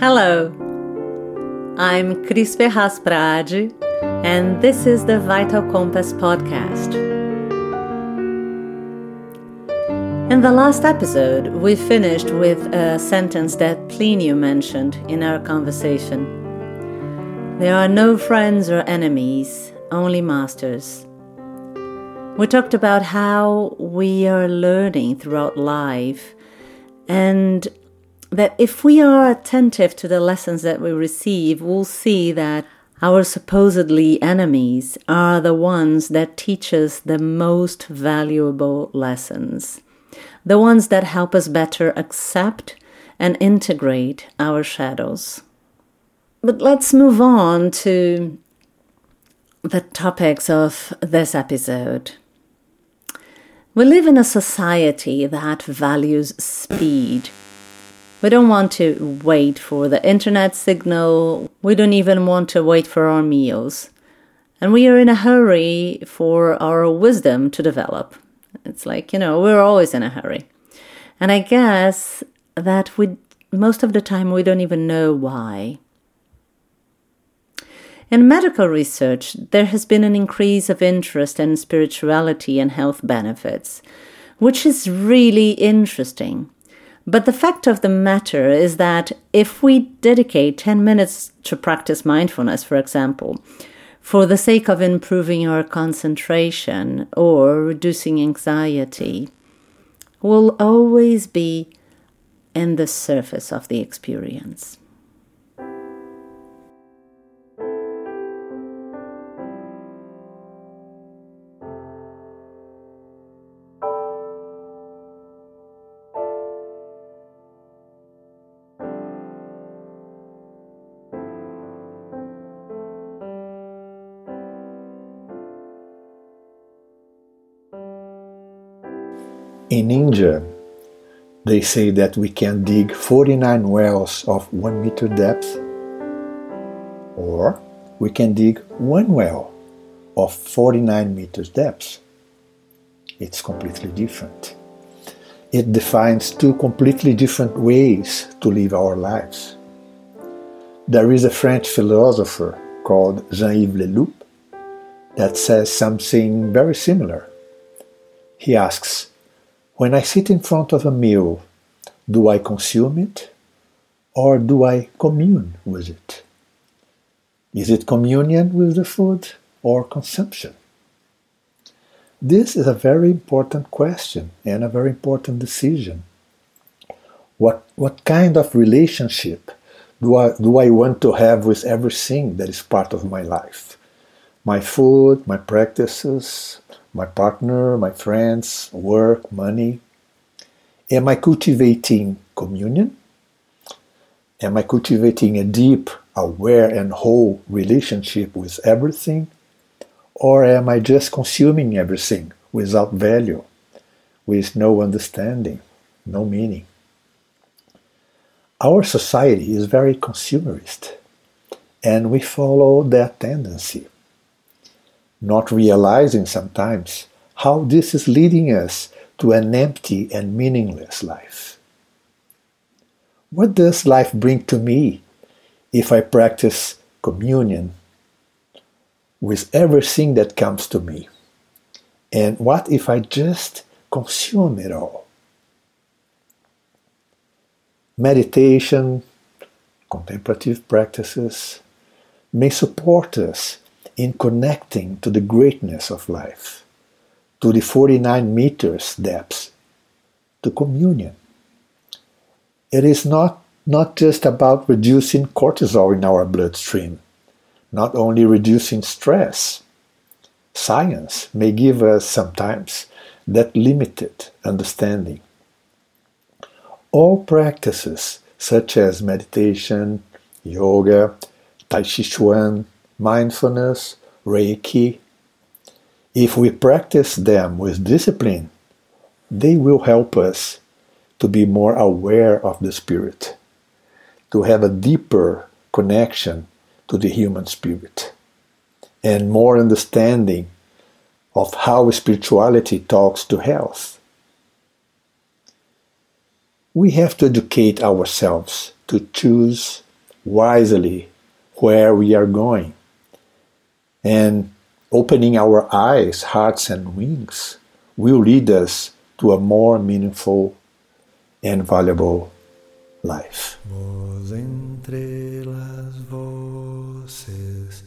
Hello, I'm Cris Ferraz Prade, and this is the Vital Compass podcast. In the last episode, we finished with a sentence that Plinio mentioned in our conversation. There are no friends or enemies, only masters. We talked about how we are learning throughout life and that if we are attentive to the lessons that we receive, we'll see that our supposedly enemies are the ones that teach us the most valuable lessons, the ones that help us better accept and integrate our shadows. But let's move on to the topics of this episode. We live in a society that values speed we don't want to wait for the internet signal. We don't even want to wait for our meals. And we are in a hurry for our wisdom to develop. It's like, you know, we're always in a hurry. And I guess that we most of the time we don't even know why. In medical research, there has been an increase of interest in spirituality and health benefits, which is really interesting. But the fact of the matter is that if we dedicate 10 minutes to practice mindfulness, for example, for the sake of improving our concentration or reducing anxiety, will always be in the surface of the experience. In India, they say that we can dig 49 wells of 1 meter depth, or we can dig one well of 49 meters depth. It's completely different. It defines two completely different ways to live our lives. There is a French philosopher called Jean-Yves Leloup that says something very similar. He asks, when I sit in front of a meal, do I consume it or do I commune with it? Is it communion with the food or consumption? This is a very important question and a very important decision. What, what kind of relationship do I, do I want to have with everything that is part of my life? My food, my practices, my partner, my friends, work, money? Am I cultivating communion? Am I cultivating a deep, aware, and whole relationship with everything? Or am I just consuming everything without value, with no understanding, no meaning? Our society is very consumerist, and we follow that tendency not realizing sometimes how this is leading us to an empty and meaningless life. What does life bring to me if I practice communion with everything that comes to me? And what if I just consume it all? Meditation, contemplative practices may support us in connecting to the greatness of life, to the 49 meters depth, to communion. It is not, not just about reducing cortisol in our bloodstream, not only reducing stress. Science may give us sometimes that limited understanding. All practices such as meditation, yoga, Tai Chi Chuan, mindfulness, Reiki, if we practice them with discipline, they will help us to be more aware of the spirit, to have a deeper connection to the human spirit, and more understanding of how spirituality talks to health. We have to educate ourselves to choose wisely where we are going. And opening our eyes, hearts, and wings will lead us to a more meaningful and valuable life. Voz entre las voces,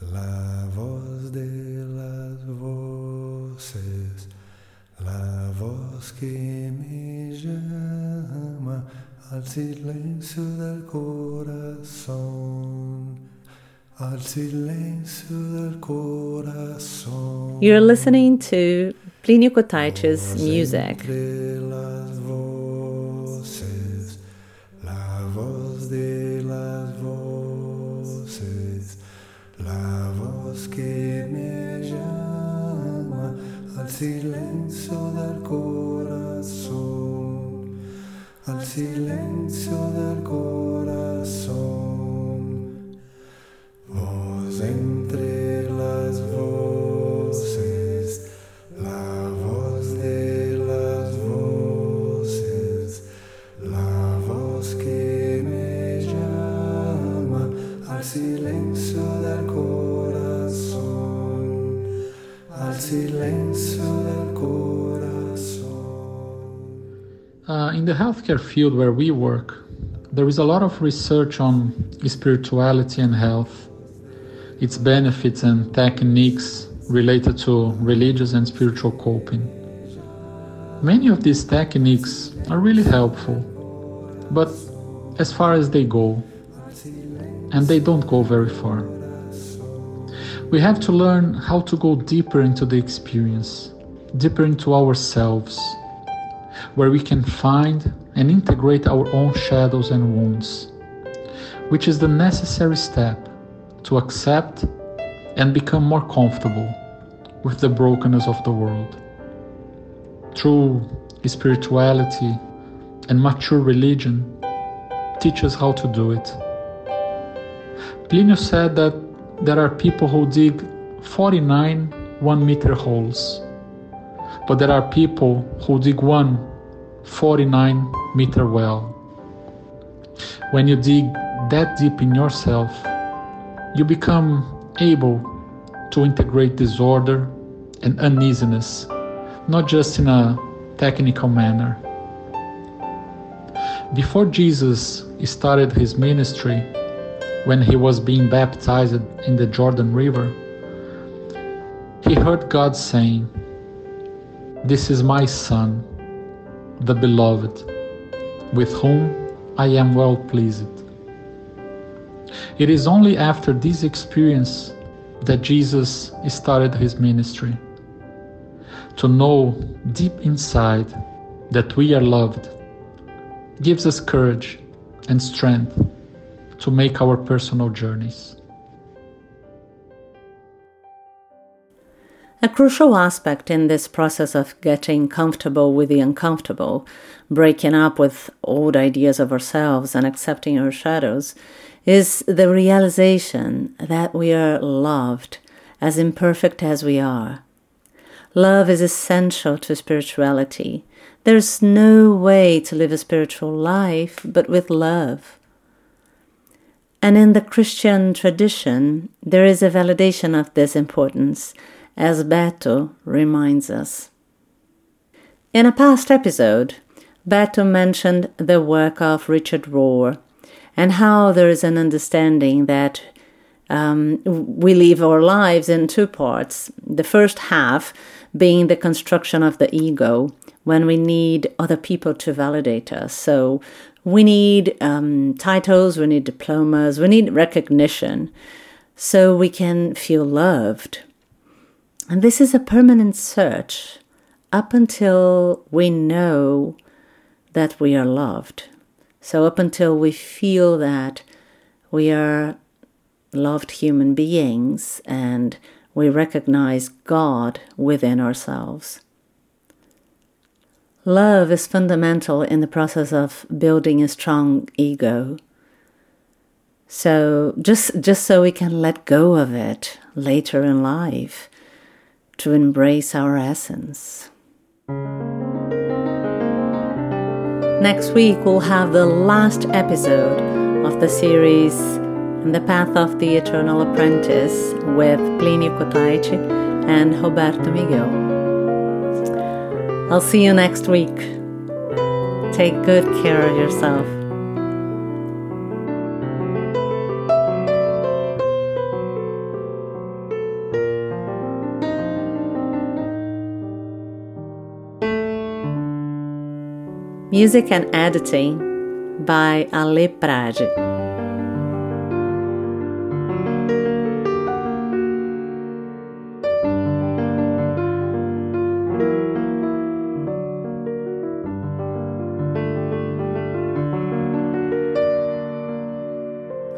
la voz de las voces, la voz que me llama al silencio del corazón. You're listening to Plinio Kotaich's music. Voces, la voz de las voces, la voz que me llama al silencio del corazón, al silencio del corazón. The healthcare field where we work, there is a lot of research on spirituality and health, its benefits and techniques related to religious and spiritual coping. Many of these techniques are really helpful, but as far as they go, and they don't go very far. We have to learn how to go deeper into the experience, deeper into ourselves, where we can find and integrate our own shadows and wounds, which is the necessary step to accept and become more comfortable with the brokenness of the world. True spirituality and mature religion teach us how to do it. Plinio said that there are people who dig 49 one meter holes, but there are people who dig one 49 meter well. When you dig that deep in yourself, you become able to integrate disorder and uneasiness, not just in a technical manner. Before Jesus started his ministry, when he was being baptized in the Jordan River, he heard God saying, This is my Son, the beloved, with whom I am well pleased. It is only after this experience that Jesus started his ministry. To know deep inside that we are loved gives us courage and strength to make our personal journeys. A crucial aspect in this process of getting comfortable with the uncomfortable, breaking up with old ideas of ourselves and accepting our shadows, is the realization that we are loved as imperfect as we are. Love is essential to spirituality. There's no way to live a spiritual life but with love. And in the Christian tradition, there is a validation of this importance, as Beto reminds us. In a past episode, Beto mentioned the work of Richard Rohr and how there is an understanding that um, we live our lives in two parts. The first half being the construction of the ego, when we need other people to validate us. So we need um, titles, we need diplomas, we need recognition so we can feel loved. And this is a permanent search up until we know that we are loved. So, up until we feel that we are loved human beings and we recognize God within ourselves. Love is fundamental in the process of building a strong ego. So just just so we can let go of it later in life to embrace our essence. Next week we'll have the last episode of the series The Path of the Eternal Apprentice with Plinio Kotaichi and Roberto Miguel. I'll see you next week. Take good care of yourself. Music and editing by Ale Prade.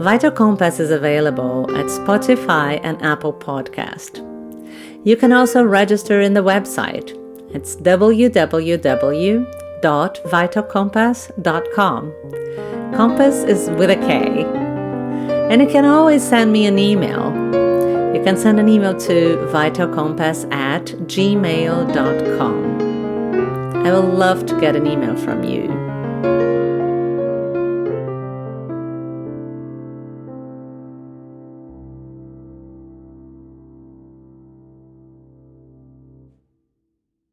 Vital Compass is available at Spotify and Apple Podcast. You can also register in the website. It's www.vitalcompass.com. Compass is with a K. And you can always send me an email. You can send an email to vitalcompass at gmail.com. I will love to get an email from you.